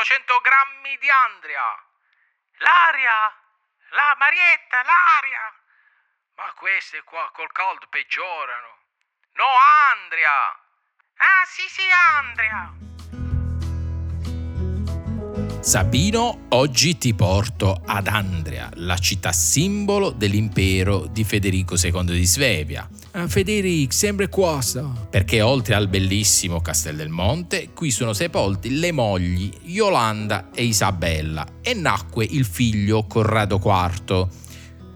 400 grammi di Andria. L'aria! La Marietta, l'aria! Ma queste qua col caldo peggiorano. No, Andria! Ah, sì, sì, Andria! Sabino, oggi ti porto ad Andria, la città simbolo dell'impero di Federico II di Svevia. Ah, Federico, sempre qua sta. Perché oltre al bellissimo Castel del Monte, qui sono sepolti le mogli Yolanda e Isabella e nacque il figlio Corrado IV.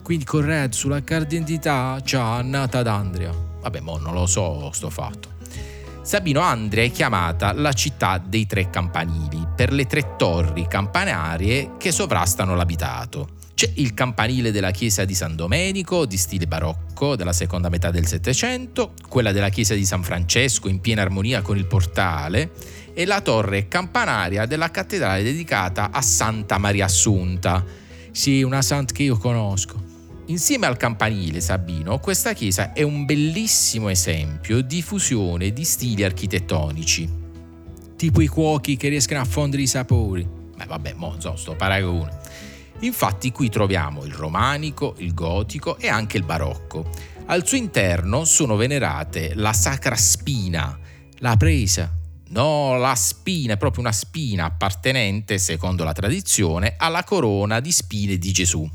Quindi Corrado sulla carta d'identità c'ha nata ad Andria. Vabbè, mo non lo so sto fatto. Sabino Andria è chiamata la città dei tre campanili per le tre torri campanarie che sovrastano l'abitato. C'è il campanile della chiesa di San Domenico di stile barocco della seconda metà del Settecento, quella della chiesa di San Francesco in piena armonia con il portale e la torre campanaria della cattedrale dedicata a Santa Maria Assunta. Sì, una santa che io conosco. Insieme al campanile Sabino, questa chiesa è un bellissimo esempio di fusione di stili architettonici. Tipo i cuochi che riescono a fondere i sapori. Ma vabbè, mo so, sto paragone. Infatti qui troviamo il romanico, il gotico e anche il barocco. Al suo interno sono venerate la Sacra Spina, la presa, No, la spina è proprio una spina appartenente, secondo la tradizione, alla corona di spine di Gesù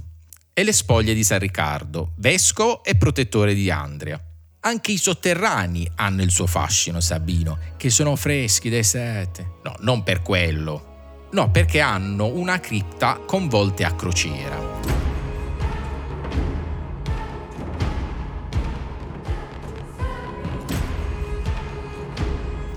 e le spoglie di San Riccardo, vescovo e protettore di Andria. Anche i sotterranei hanno il suo fascino, Sabino, che sono freschi dai sette. No, non per quello. No, perché hanno una cripta con volte a crociera.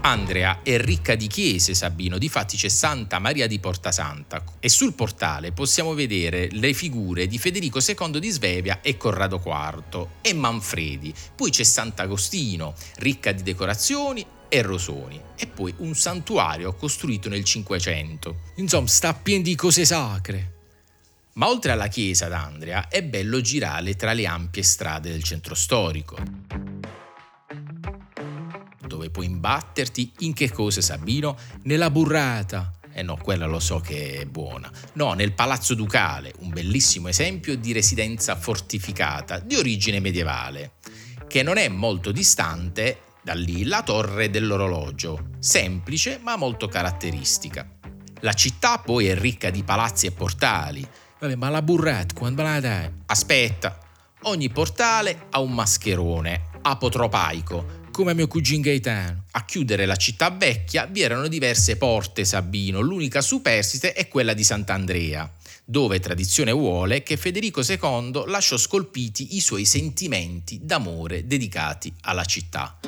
Andrea è ricca di chiese, Sabino, difatti c'è Santa Maria di Portasanta e sul portale possiamo vedere le figure di Federico II di Svevia e Corrado IV e Manfredi. Poi c'è Sant'Agostino, ricca di decorazioni e rosoni e poi un santuario costruito nel Cinquecento. Insomma, sta pieno di cose sacre. Ma oltre alla chiesa d'Andrea è bello girare tra le ampie strade del centro storico dove puoi imbatterti in che cosa Sabino? Nella burrata. Eh no, quella lo so che è buona. No, nel Palazzo Ducale, un bellissimo esempio di residenza fortificata di origine medievale, che non è molto distante da lì la torre dell'orologio, semplice ma molto caratteristica. La città poi è ricca di palazzi e portali. Vabbè, ma la burrata, quando la dai? Aspetta, ogni portale ha un mascherone apotropaico come mio cugino Gaetano. A chiudere la città vecchia vi erano diverse porte Sabino, l'unica superstite è quella di Sant'Andrea, dove tradizione vuole che Federico II lasciò scolpiti i suoi sentimenti d'amore dedicati alla città.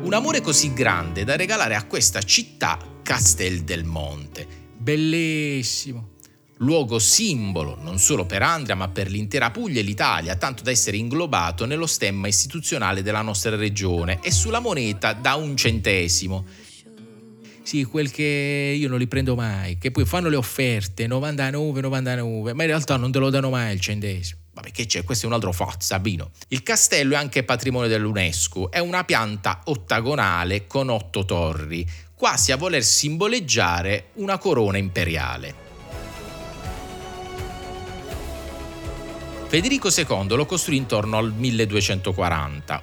Un amore così grande da regalare a questa città Castel del Monte. Bellissimo, luogo simbolo non solo per Andria ma per l'intera Puglia e l'Italia, tanto da essere inglobato nello stemma istituzionale della nostra regione e sulla moneta da un centesimo. Sì, quel che io non li prendo mai, che poi fanno le offerte 99, 99, ma in realtà non te lo danno mai il centesimo. Vabbè, che c'è? Questo è un altro fatto, Sabino. Il castello è anche patrimonio dell'UNESCO, è una pianta ottagonale con otto torri, quasi a voler simboleggiare una corona imperiale. Federico II lo costruì intorno al 1240,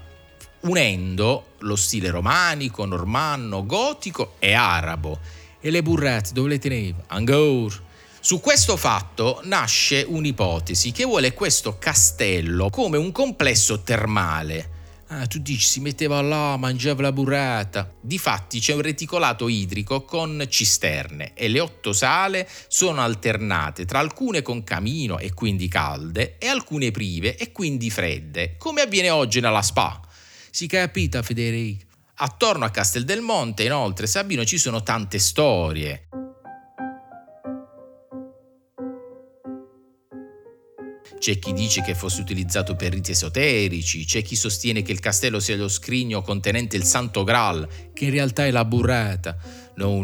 unendo lo stile romanico, normanno, gotico e arabo. E le burrate dove le teneva? Angor. Su questo fatto nasce un'ipotesi che vuole questo castello come un complesso termale Ah, tu dici si metteva là, mangiava la burrata. Difatti c'è un reticolato idrico con cisterne e le otto sale sono alternate tra alcune con camino e quindi calde e alcune prive e quindi fredde, come avviene oggi nella spa. Si capita, Federico? Attorno a Castel del Monte, inoltre, Sabino ci sono tante storie. C'è chi dice che fosse utilizzato per riti esoterici, c'è chi sostiene che il castello sia lo scrigno contenente il Santo Graal, che in realtà è la burrata. Non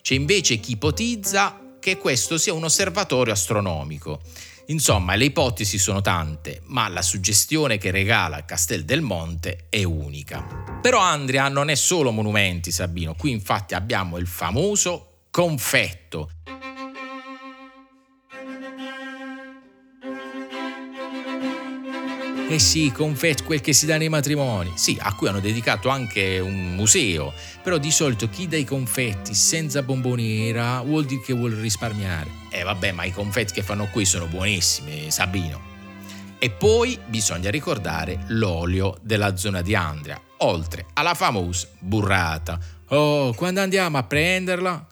c'è invece chi ipotizza che questo sia un osservatorio astronomico. Insomma, le ipotesi sono tante, ma la suggestione che regala Castel del Monte è unica. Però Andria non è solo monumenti, Sabino, qui infatti abbiamo il famoso confetto, Eh sì, confetti, quel che si dà nei matrimoni. Sì, a cui hanno dedicato anche un museo. Però di solito chi dà i confetti senza bomboniera vuol dire che vuole risparmiare. E eh vabbè, ma i confetti che fanno qui sono buonissimi, Sabino. E poi bisogna ricordare l'olio della zona di Andria, oltre alla famosa burrata. Oh, quando andiamo a prenderla?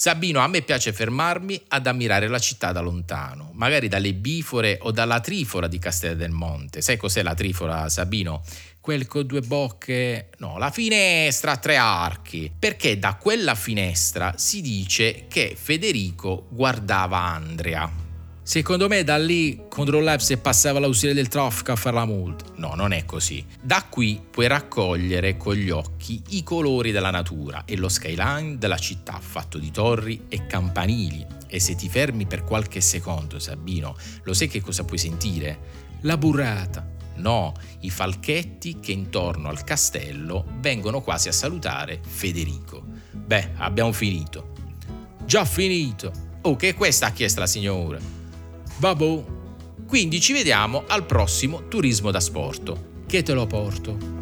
Sabino, a me piace fermarmi ad ammirare la città da lontano, magari dalle bifore o dalla trifora di Castel del Monte. Sai cos'è la trifora, Sabino? Quel con due bocche... No, la finestra a tre archi. Perché da quella finestra si dice che Federico guardava Andrea. Secondo me da lì controllare se passava l'ausile del traffico a fare la multa. No, non è così. Da qui puoi raccogliere con gli occhi i colori della natura e lo skyline della città fatto di torri e campanili. E se ti fermi per qualche secondo, Sabino, lo sai che cosa puoi sentire? La burrata. No, i falchetti che intorno al castello vengono quasi a salutare Federico. Beh, abbiamo finito. Già finito. Oh, che questa ha chiesto la signora? Vabbè. Quindi ci vediamo al prossimo Turismo da Sporto. Che te lo porto?